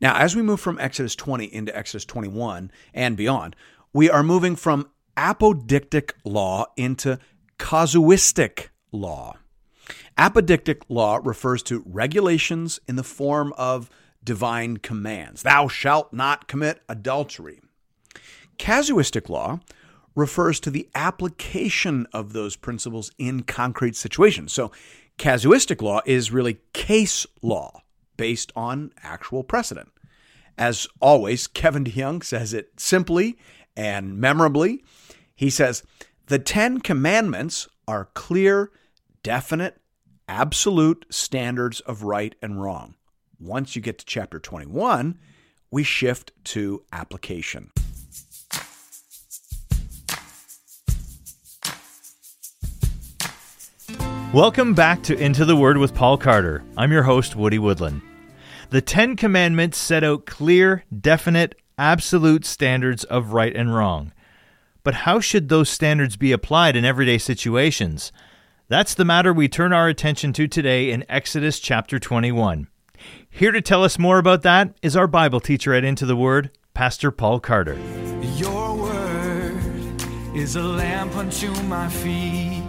Now, as we move from Exodus 20 into Exodus 21 and beyond, we are moving from apodictic law into casuistic law. Apodictic law refers to regulations in the form of divine commands. Thou shalt not commit adultery. Casuistic law refers to the application of those principles in concrete situations. So, casuistic law is really case law based on actual precedent. As always, Kevin DeYoung says it simply and memorably. He says, The Ten Commandments are clear, definite, absolute standards of right and wrong. Once you get to chapter 21, we shift to application. Welcome back to Into the Word with Paul Carter. I'm your host, Woody Woodland. The Ten Commandments set out clear, definite, absolute standards of right and wrong. But how should those standards be applied in everyday situations? That's the matter we turn our attention to today in Exodus chapter 21. Here to tell us more about that is our Bible teacher at Into the Word, Pastor Paul Carter. Your word is a lamp unto my feet.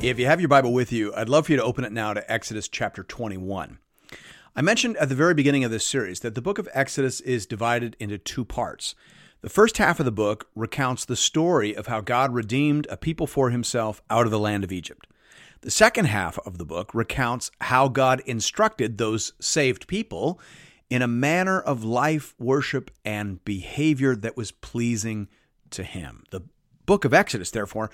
If you have your Bible with you, I'd love for you to open it now to Exodus chapter 21. I mentioned at the very beginning of this series that the book of Exodus is divided into two parts. The first half of the book recounts the story of how God redeemed a people for himself out of the land of Egypt. The second half of the book recounts how God instructed those saved people in a manner of life, worship, and behavior that was pleasing to him. The book of Exodus, therefore,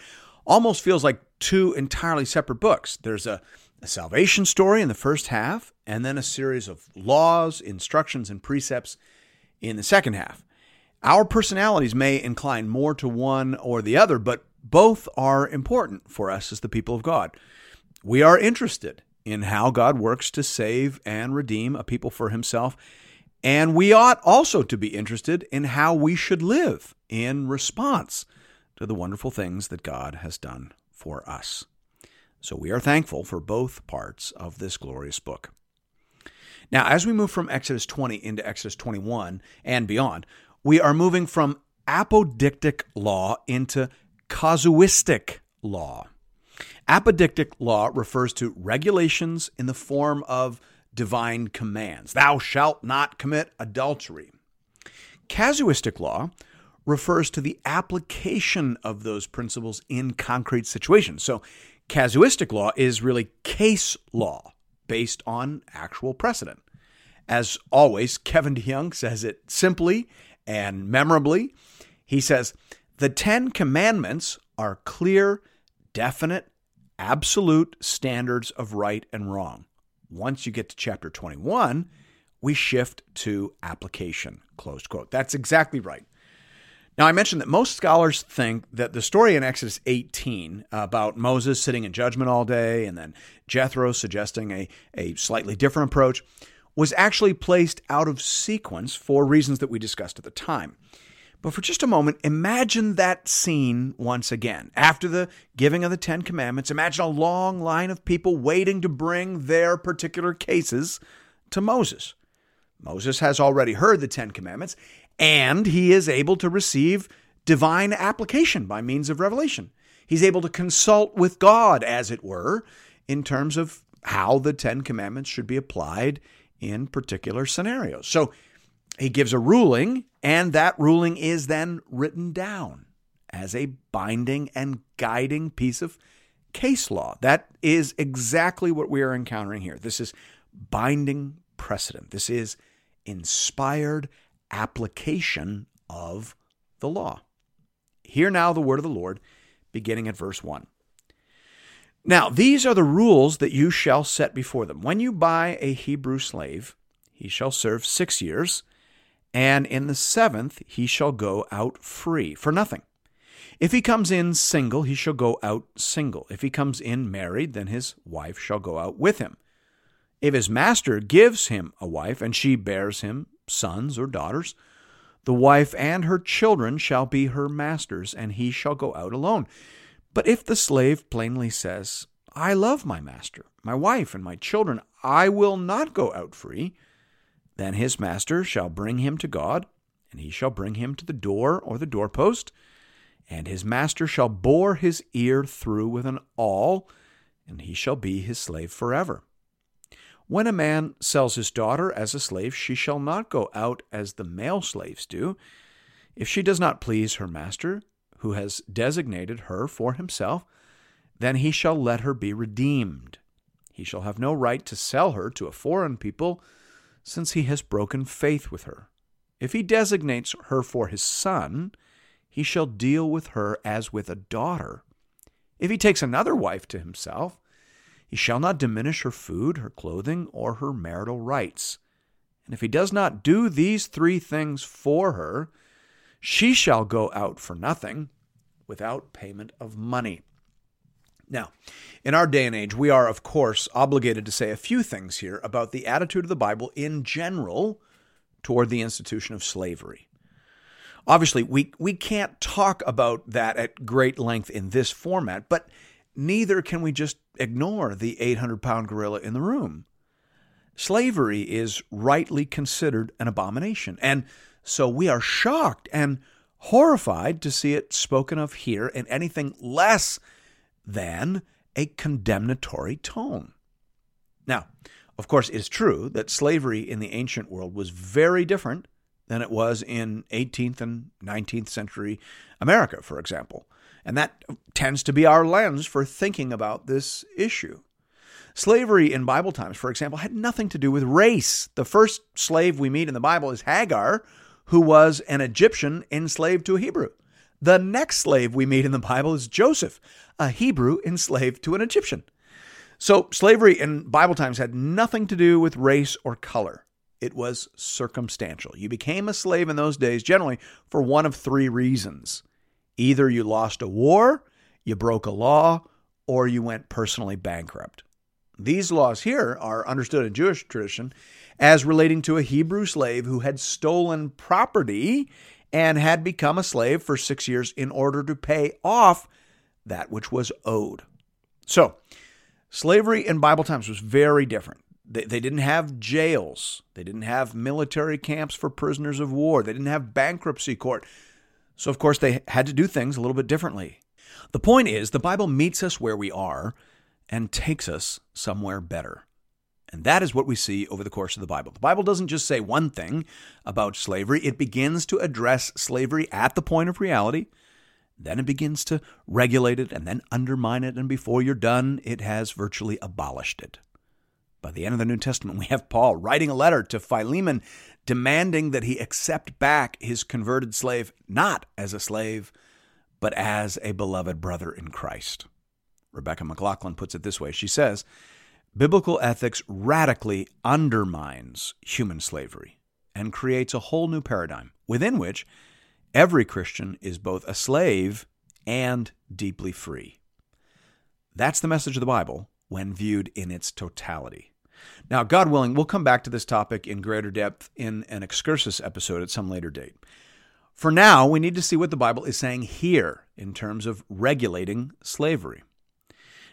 almost feels like two entirely separate books. There's a, a, salvation story in the first half, and then a series of laws, instructions, and precepts in the second half. Our personalities may incline more to one or the other, but both are important for us as the people of God. We are interested in how God works to save and redeem a people for himself, and we ought also to be interested in how we should live in response to the wonderful things that God has done for us. So we are thankful for both parts of this glorious book. Now, as we move from Exodus 20 into Exodus 21 and beyond, we are moving from apodictic law into casuistic law. Apodictic law refers to regulations in the form of divine commands. Thou shalt not commit adultery. Casuistic law refers to the application of those principles in concrete situations. So, casuistic law is really case law based on actual precedent. As always, Kevin DeYoung says it simply and memorably. He says, The Ten Commandments are clear, definite, absolute standards of right and wrong. Once you get to chapter 21, we shift to application. Closed quote. That's exactly right. Now, I mentioned that most scholars think that the story in Exodus 18 about Moses sitting in judgment all day and then Jethro suggesting a, a slightly different approach was actually placed out of sequence for reasons that we discussed at the time. But for just a moment, imagine that scene once again. After the giving of the Ten Commandments, imagine a long line of people waiting to bring their particular cases to Moses. Moses has already heard the Ten Commandments, and he is able to receive divine application by means of revelation. He's able to consult with God, as it were, in terms of how the Ten Commandments should be applied in particular scenarios. So he gives a ruling, and that ruling is then written down as a binding and guiding piece of case law. That is exactly what we are encountering here. This is binding precedent. This is inspired application of the law. Hear now the word of the Lord, beginning at verse 1. Now, these are the rules that you shall set before them. When you buy a Hebrew slave, he shall serve six years, and in the seventh he shall go out free for nothing. If he comes in single, he shall go out single. If he comes in married, then his wife shall go out with him. If his master gives him a wife, and she bears him sons or daughters, the wife and her children shall be her master's, and he shall go out alone. But if the slave plainly says, I love my master, my wife, and my children, I will not go out free, Then his master shall bring him to God, and he shall bring him to the door or the doorpost, and his master shall bore his ear through with an awl, and he shall be his slave forever. When a man sells his daughter as a slave, she shall not go out as the male slaves do. If she does not please her master, who has designated her for himself, then he shall let her be redeemed. He shall have no right to sell her to a foreign people, since he has broken faith with her. If he designates her for his son, he shall deal with her as with a daughter. If he takes another wife to himself, he shall not diminish her food, her clothing, or her marital rights. And if he does not do these three things for her, she shall go out for nothing without payment of money. Now, in our day and age, we are, of course, obligated to say a few things here about the attitude of the Bible in general toward the institution of slavery. Obviously, we, we can't talk about that at great length in this format, but neither can we just ignore the 800 pound gorilla in the room. Slavery is rightly considered an abomination, and so we are shocked and horrified to see it spoken of here in anything less than a condemnatory tone. Now, of course, it is true that slavery in the ancient world was very different than it was in 18th and 19th century America, for example. And that tends to be our lens for thinking about this issue. Slavery in Bible times, for example, had nothing to do with race. The first slave we meet in the Bible is Hagar, who was an Egyptian enslaved to a Hebrew. The next slave we meet in the Bible is Joseph, a Hebrew enslaved to an Egyptian. So, slavery in Bible times had nothing to do with race or color. It was circumstantial. You became a slave in those days generally for one of three reasons either you lost a war, you broke a law, or you went personally bankrupt. These laws here are understood in Jewish tradition as relating to a Hebrew slave who had stolen property and had become a slave for six years in order to pay off that which was owed. So, slavery in Bible times was very different. They, they didn't have jails, they didn't have military camps for prisoners of war, they didn't have bankruptcy court. So, of course, they had to do things a little bit differently. The point is, the Bible meets us where we are and takes us somewhere better. And that is what we see over the course of the Bible. The Bible doesn't just say one thing about slavery, it begins to address slavery at the point of reality. Then it begins to regulate it and then undermine it, and before you're done, it has virtually abolished it. By the end of the New Testament, we have Paul writing a letter to Philemon demanding that he accept back his converted slave not as a slave, but as a beloved brother in Christ. Rebecca McLaughlin puts it this way She says, Biblical ethics radically undermines human slavery and creates a whole new paradigm within which every Christian is both a slave and deeply free. That's the message of the Bible when viewed in its totality. Now, God willing, we'll come back to this topic in greater depth in an excursus episode at some later date. For now, we need to see what the Bible is saying here in terms of regulating slavery.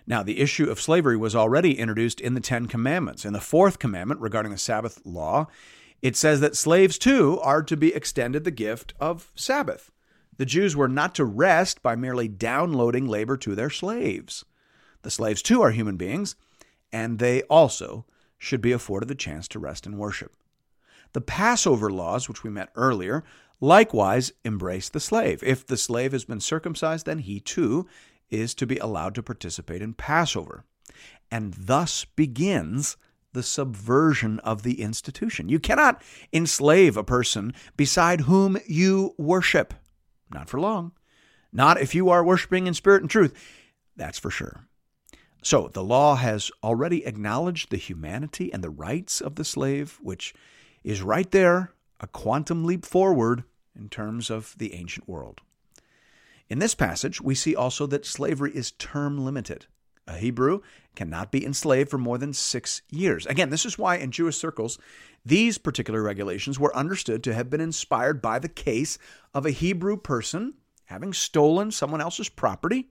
Now, the issue of slavery was already introduced in the Ten Commandments. In the fourth commandment regarding the Sabbath law, it says that slaves too are to be extended the gift of Sabbath. The Jews were not to rest by merely downloading labor to their slaves. The slaves too are human beings, and they also should be afforded the chance to rest and worship. The Passover laws, which we met earlier, likewise embrace the slave. If the slave has been circumcised, then he too is to be allowed to participate in Passover. And thus begins the subversion of the institution. You cannot enslave a person beside whom you worship. Not for long. Not if you are worshiping in spirit and truth. That's for sure. So the law has already acknowledged the humanity and the rights of the slave, which is right there, a quantum leap forward in terms of the ancient world. In this passage, we see also that slavery is term limited. A Hebrew cannot be enslaved for more than six years. Again, this is why in Jewish circles, these particular regulations were understood to have been inspired by the case of a Hebrew person having stolen someone else's property.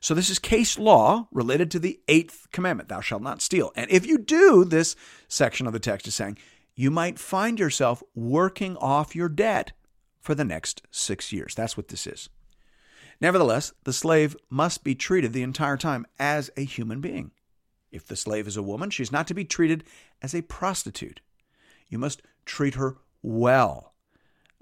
So, this is case law related to the eighth commandment thou shalt not steal. And if you do, this section of the text is saying, you might find yourself working off your debt for the next six years. That's what this is. Nevertheless, the slave must be treated the entire time as a human being. If the slave is a woman, she's not to be treated as a prostitute. You must treat her well.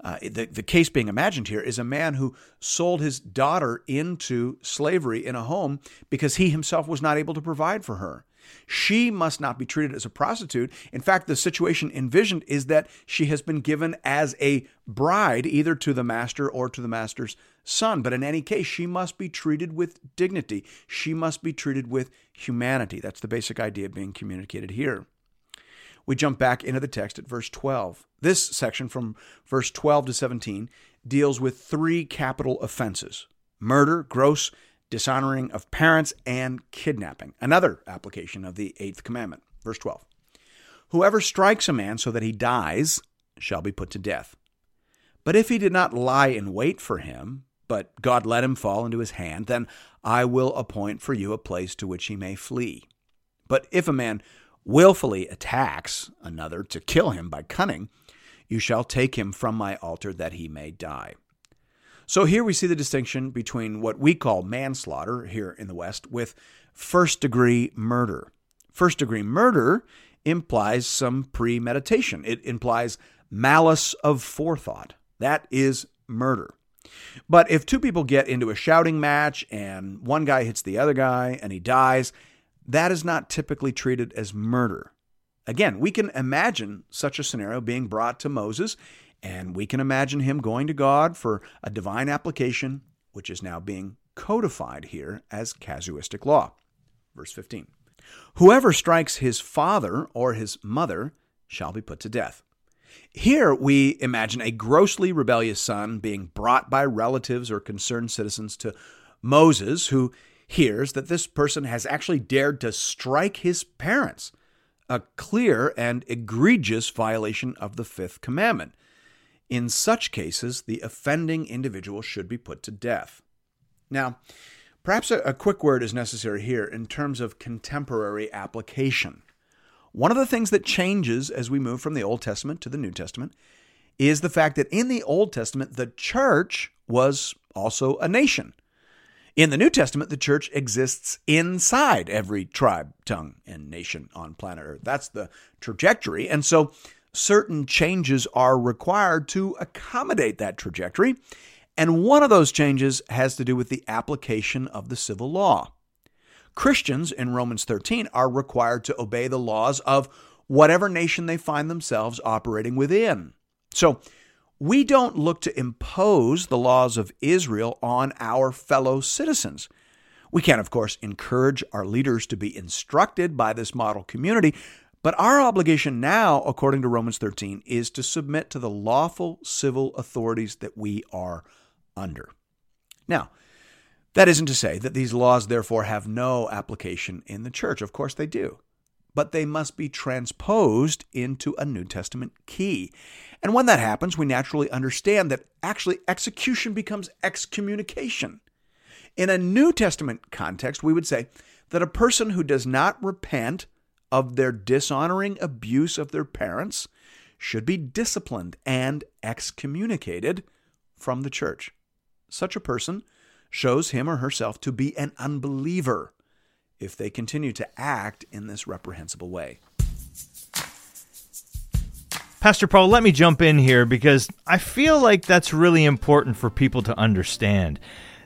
Uh, the, the case being imagined here is a man who sold his daughter into slavery in a home because he himself was not able to provide for her. She must not be treated as a prostitute. In fact, the situation envisioned is that she has been given as a bride either to the master or to the master's son. But in any case, she must be treated with dignity. She must be treated with humanity. That's the basic idea being communicated here. We jump back into the text at verse 12. This section from verse 12 to 17 deals with three capital offenses murder, gross dishonoring of parents, and kidnapping. Another application of the eighth commandment. Verse 12 Whoever strikes a man so that he dies shall be put to death. But if he did not lie in wait for him, but God let him fall into his hand, then I will appoint for you a place to which he may flee. But if a man willfully attacks another to kill him by cunning, you shall take him from my altar that he may die. So here we see the distinction between what we call manslaughter here in the West with first degree murder. First degree murder implies some premeditation, it implies malice of forethought. That is murder. But if two people get into a shouting match and one guy hits the other guy and he dies, that is not typically treated as murder. Again, we can imagine such a scenario being brought to Moses, and we can imagine him going to God for a divine application, which is now being codified here as casuistic law. Verse 15 Whoever strikes his father or his mother shall be put to death. Here we imagine a grossly rebellious son being brought by relatives or concerned citizens to Moses, who hears that this person has actually dared to strike his parents, a clear and egregious violation of the fifth commandment. In such cases, the offending individual should be put to death. Now, perhaps a, a quick word is necessary here in terms of contemporary application. One of the things that changes as we move from the Old Testament to the New Testament is the fact that in the Old Testament, the church was also a nation. In the New Testament, the church exists inside every tribe, tongue, and nation on planet Earth. That's the trajectory. And so certain changes are required to accommodate that trajectory. And one of those changes has to do with the application of the civil law. Christians in Romans 13 are required to obey the laws of whatever nation they find themselves operating within. So, we don't look to impose the laws of Israel on our fellow citizens. We can, of course, encourage our leaders to be instructed by this model community, but our obligation now, according to Romans 13, is to submit to the lawful civil authorities that we are under. Now, that isn't to say that these laws, therefore, have no application in the church. Of course, they do but they must be transposed into a New Testament key. And when that happens, we naturally understand that actually execution becomes excommunication. In a New Testament context, we would say that a person who does not repent of their dishonoring abuse of their parents should be disciplined and excommunicated from the church. Such a person shows him or herself to be an unbeliever if they continue to act in this reprehensible way. Pastor Paul, let me jump in here because I feel like that's really important for people to understand.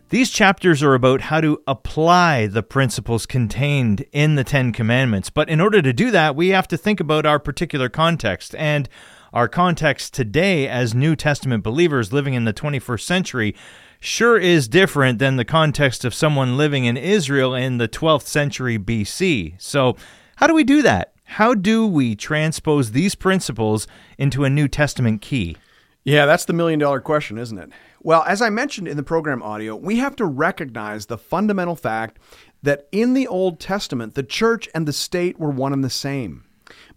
These chapters are about how to apply the principles contained in the Ten Commandments. But in order to do that, we have to think about our particular context. And our context today, as New Testament believers living in the 21st century, sure is different than the context of someone living in Israel in the 12th century BC. So, how do we do that? How do we transpose these principles into a New Testament key? Yeah, that's the million dollar question, isn't it? Well, as I mentioned in the program audio, we have to recognize the fundamental fact that in the Old Testament, the church and the state were one and the same.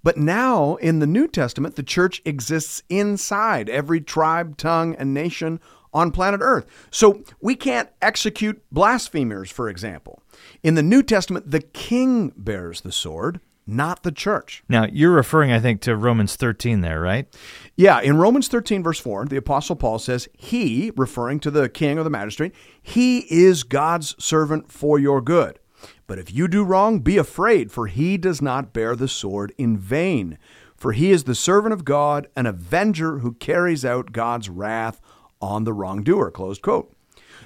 But now in the New Testament, the church exists inside every tribe, tongue, and nation on planet Earth. So we can't execute blasphemers, for example. In the New Testament, the king bears the sword, not the church. Now, you're referring, I think, to Romans 13 there, right? Yeah, in Romans 13, verse 4, the Apostle Paul says, He, referring to the king or the magistrate, he is God's servant for your good. But if you do wrong, be afraid, for he does not bear the sword in vain. For he is the servant of God, an avenger who carries out God's wrath on the wrongdoer. Quote.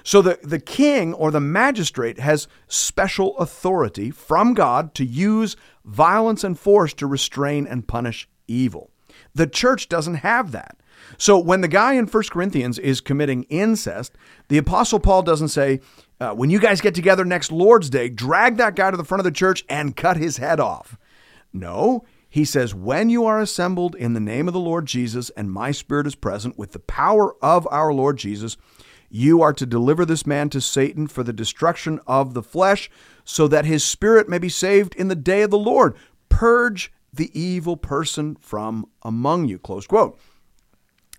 So the, the king or the magistrate has special authority from God to use violence and force to restrain and punish evil. The church doesn't have that. So when the guy in 1 Corinthians is committing incest, the Apostle Paul doesn't say, uh, when you guys get together next Lord's Day, drag that guy to the front of the church and cut his head off. No, he says, When you are assembled in the name of the Lord Jesus, and my spirit is present with the power of our Lord Jesus, you are to deliver this man to Satan for the destruction of the flesh, so that his spirit may be saved in the day of the Lord. Purge the evil person from among you. Close quote.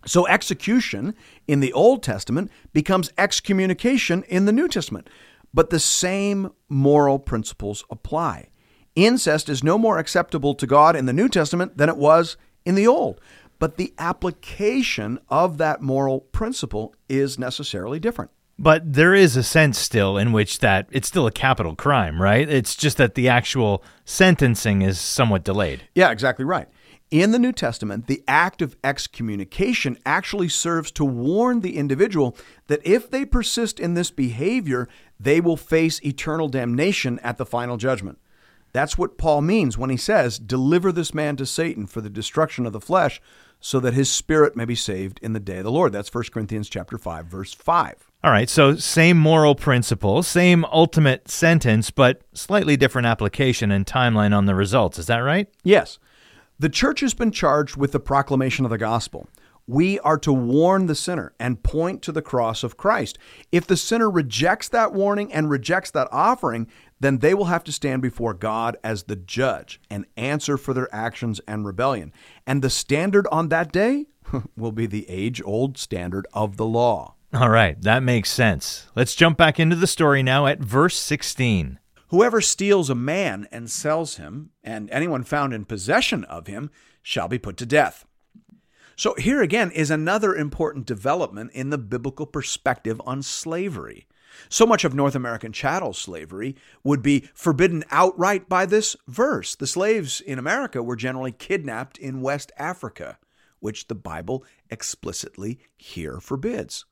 So execution in the Old Testament becomes excommunication in the New Testament. But the same moral principles apply. Incest is no more acceptable to God in the New Testament than it was in the Old. But the application of that moral principle is necessarily different. But there is a sense still in which that it's still a capital crime, right? It's just that the actual sentencing is somewhat delayed. Yeah, exactly right. In the New Testament, the act of excommunication actually serves to warn the individual that if they persist in this behavior, they will face eternal damnation at the final judgment. That's what Paul means when he says, Deliver this man to Satan for the destruction of the flesh, so that his spirit may be saved in the day of the Lord. That's 1 Corinthians chapter 5, verse 5. All right, so same moral principle, same ultimate sentence, but slightly different application and timeline on the results. Is that right? Yes. The church has been charged with the proclamation of the gospel. We are to warn the sinner and point to the cross of Christ. If the sinner rejects that warning and rejects that offering, then they will have to stand before God as the judge and answer for their actions and rebellion. And the standard on that day will be the age old standard of the law. All right, that makes sense. Let's jump back into the story now at verse 16. Whoever steals a man and sells him, and anyone found in possession of him, shall be put to death. So, here again is another important development in the biblical perspective on slavery. So much of North American chattel slavery would be forbidden outright by this verse. The slaves in America were generally kidnapped in West Africa, which the Bible explicitly here forbids.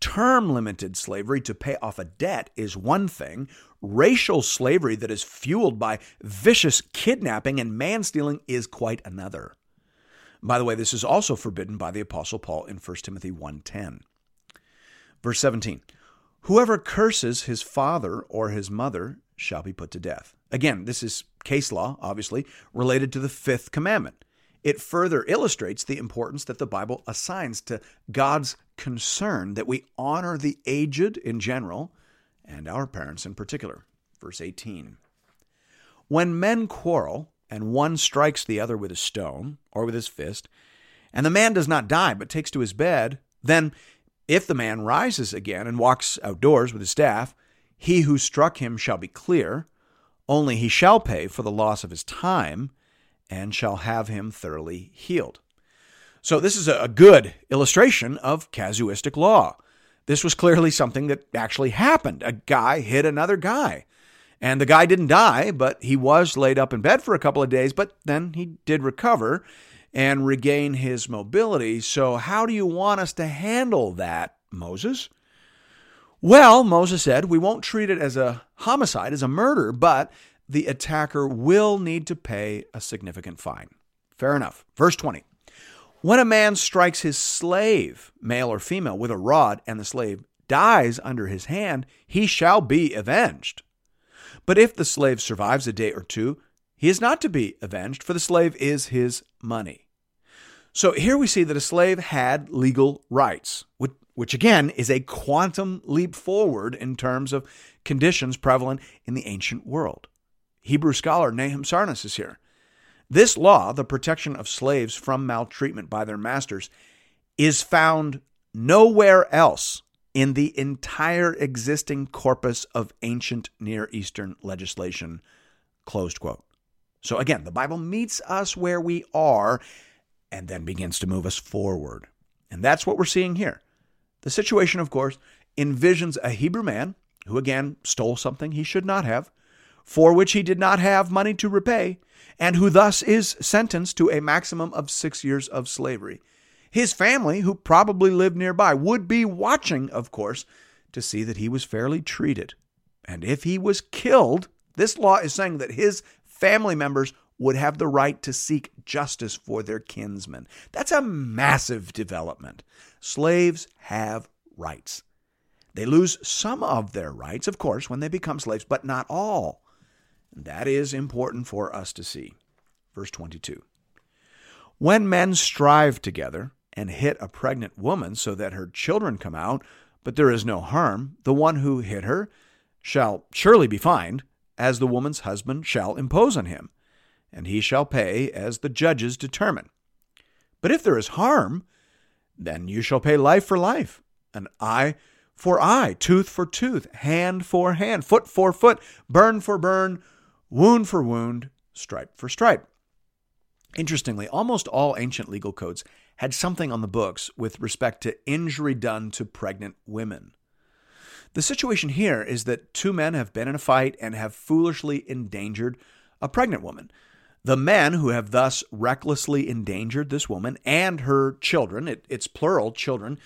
Term limited slavery to pay off a debt is one thing. Racial slavery that is fueled by vicious kidnapping and man stealing is quite another. By the way, this is also forbidden by the apostle Paul in 1 Timothy 1:10. Verse 17. Whoever curses his father or his mother shall be put to death. Again, this is case law, obviously, related to the fifth commandment. It further illustrates the importance that the Bible assigns to God's concern that we honor the aged in general and our parents in particular. Verse 18. When men quarrel, and one strikes the other with a stone or with his fist, and the man does not die but takes to his bed, then if the man rises again and walks outdoors with his staff, he who struck him shall be clear, only he shall pay for the loss of his time and shall have him thoroughly healed. So, this is a good illustration of casuistic law. This was clearly something that actually happened. A guy hit another guy. And the guy didn't die, but he was laid up in bed for a couple of days, but then he did recover and regain his mobility. So, how do you want us to handle that, Moses? Well, Moses said, we won't treat it as a homicide, as a murder, but the attacker will need to pay a significant fine. Fair enough. Verse 20. When a man strikes his slave, male or female, with a rod, and the slave dies under his hand, he shall be avenged. But if the slave survives a day or two, he is not to be avenged, for the slave is his money. So here we see that a slave had legal rights, which, which again is a quantum leap forward in terms of conditions prevalent in the ancient world. Hebrew scholar Nahum Sarna says here. This law, the protection of slaves from maltreatment by their masters, is found nowhere else in the entire existing corpus of ancient Near Eastern legislation. Closed quote. So again, the Bible meets us where we are and then begins to move us forward. And that's what we're seeing here. The situation, of course, envisions a Hebrew man who again stole something he should not have, for which he did not have money to repay, and who thus is sentenced to a maximum of six years of slavery. His family, who probably lived nearby, would be watching, of course, to see that he was fairly treated. And if he was killed, this law is saying that his family members would have the right to seek justice for their kinsmen. That's a massive development. Slaves have rights. They lose some of their rights, of course, when they become slaves, but not all. That is important for us to see. Verse 22 When men strive together and hit a pregnant woman so that her children come out, but there is no harm, the one who hit her shall surely be fined, as the woman's husband shall impose on him, and he shall pay as the judges determine. But if there is harm, then you shall pay life for life, an eye for eye, tooth for tooth, hand for hand, foot for foot, burn for burn, wound for wound, stripe for stripe. Interestingly, almost all ancient legal codes had something on the books with respect to injury done to pregnant women. The situation here is that two men have been in a fight and have foolishly endangered a pregnant woman. The men who have thus recklessly endangered this woman and her children, it, it's plural children,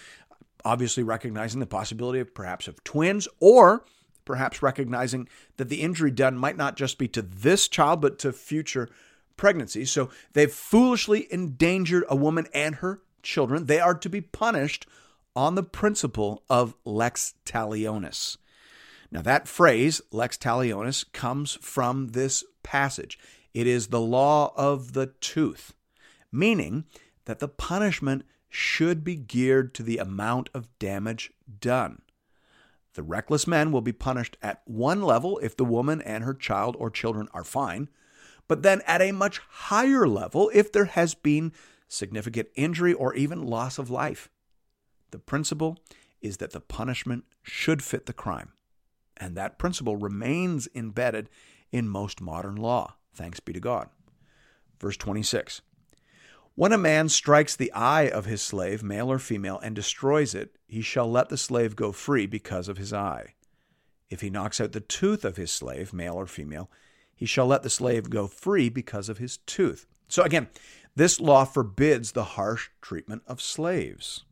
obviously recognizing the possibility of perhaps of twins or perhaps recognizing that the injury done might not just be to this child but to future pregnancies. So they've foolishly endangered a woman and her children. They are to be punished on the principle of lex talionis. Now, that phrase, lex talionis, comes from this passage. It is the law of the tooth, meaning that the punishment should be geared to the amount of damage done. The reckless men will be punished at one level if the woman and her child or children are fine, but then at a much higher level if there has been significant injury or even loss of life. The principle is that the punishment should fit the crime, and that principle remains embedded in most modern law, thanks be to God. Verse 26 when a man strikes the eye of his slave, male or female, and destroys it, he shall let the slave go free because of his eye. If he knocks out the tooth of his slave, male or female, he shall let the slave go free because of his tooth. So again, this law forbids the harsh treatment of slaves.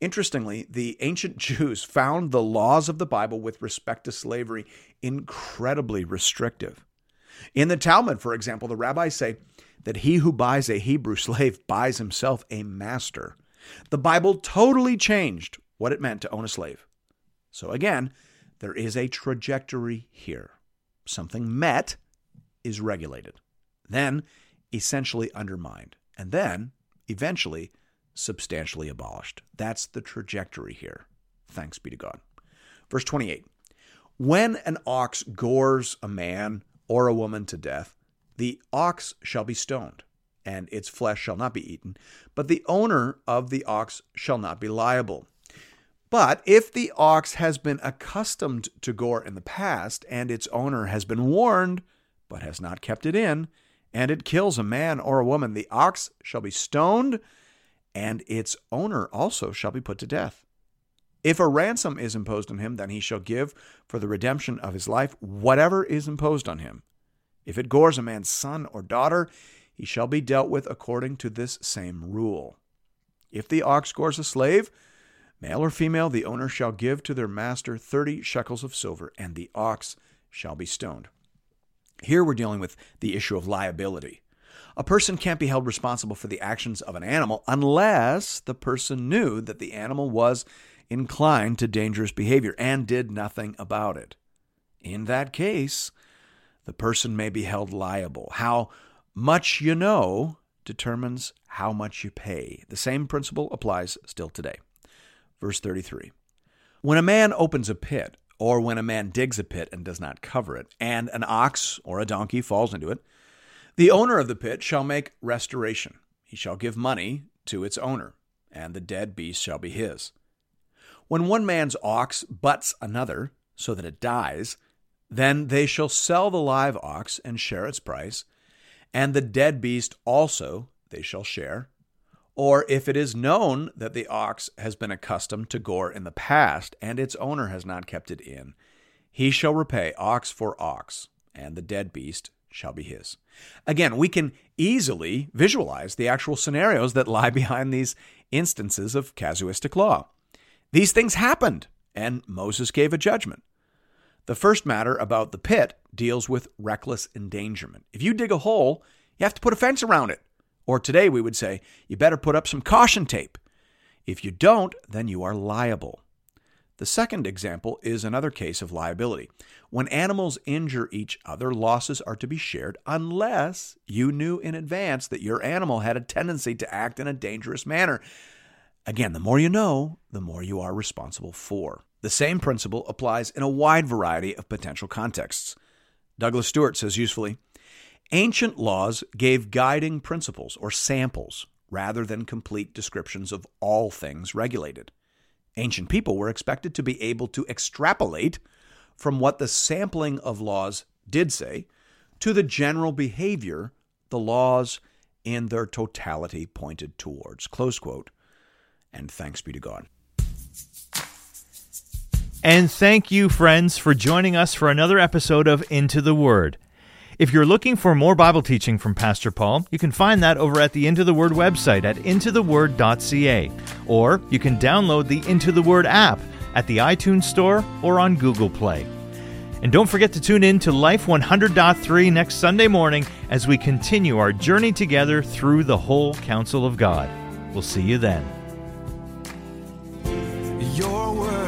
Interestingly, the ancient Jews found the laws of the Bible with respect to slavery incredibly restrictive. In the Talmud, for example, the rabbis say that he who buys a Hebrew slave buys himself a master. The Bible totally changed what it meant to own a slave. So again, there is a trajectory here. Something met is regulated, then essentially undermined, and then eventually substantially abolished. That's the trajectory here. Thanks be to God. Verse 28 When an ox gores a man or a woman to death, the ox shall be stoned, and its flesh shall not be eaten, but the owner of the ox shall not be liable. But if the ox has been accustomed to gore in the past, and its owner has been warned, but has not kept it in, and it kills a man or a woman, the ox shall be stoned, and its owner also shall be put to death. If a ransom is imposed on him, then he shall give for the redemption of his life whatever is imposed on him. If it gores a man's son or daughter, he shall be dealt with according to this same rule. If the ox gores a slave, male or female, the owner shall give to their master thirty shekels of silver, and the ox shall be stoned. Here we're dealing with the issue of liability. A person can't be held responsible for the actions of an animal unless the person knew that the animal was inclined to dangerous behavior and did nothing about it. In that case, the person may be held liable. How much you know determines how much you pay. The same principle applies still today. Verse 33 When a man opens a pit, or when a man digs a pit and does not cover it, and an ox or a donkey falls into it, the owner of the pit shall make restoration. He shall give money to its owner, and the dead beast shall be his. When one man's ox butts another, so that it dies, then they shall sell the live ox and share its price, and the dead beast also they shall share. Or if it is known that the ox has been accustomed to gore in the past, and its owner has not kept it in, he shall repay ox for ox, and the dead beast shall be his. Again, we can easily visualize the actual scenarios that lie behind these instances of casuistic law. These things happened, and Moses gave a judgment. The first matter about the pit deals with reckless endangerment. If you dig a hole, you have to put a fence around it. Or today we would say, you better put up some caution tape. If you don't, then you are liable. The second example is another case of liability. When animals injure each other, losses are to be shared unless you knew in advance that your animal had a tendency to act in a dangerous manner. Again, the more you know, the more you are responsible for. The same principle applies in a wide variety of potential contexts. Douglas Stuart says usefully Ancient laws gave guiding principles or samples rather than complete descriptions of all things regulated. Ancient people were expected to be able to extrapolate from what the sampling of laws did say to the general behavior the laws in their totality pointed towards. Close quote. And thanks be to God. And thank you, friends, for joining us for another episode of Into the Word. If you're looking for more Bible teaching from Pastor Paul, you can find that over at the Into the Word website at intotheword.ca, or you can download the Into the Word app at the iTunes Store or on Google Play. And don't forget to tune in to Life 100.3 next Sunday morning as we continue our journey together through the whole counsel of God. We'll see you then. Your word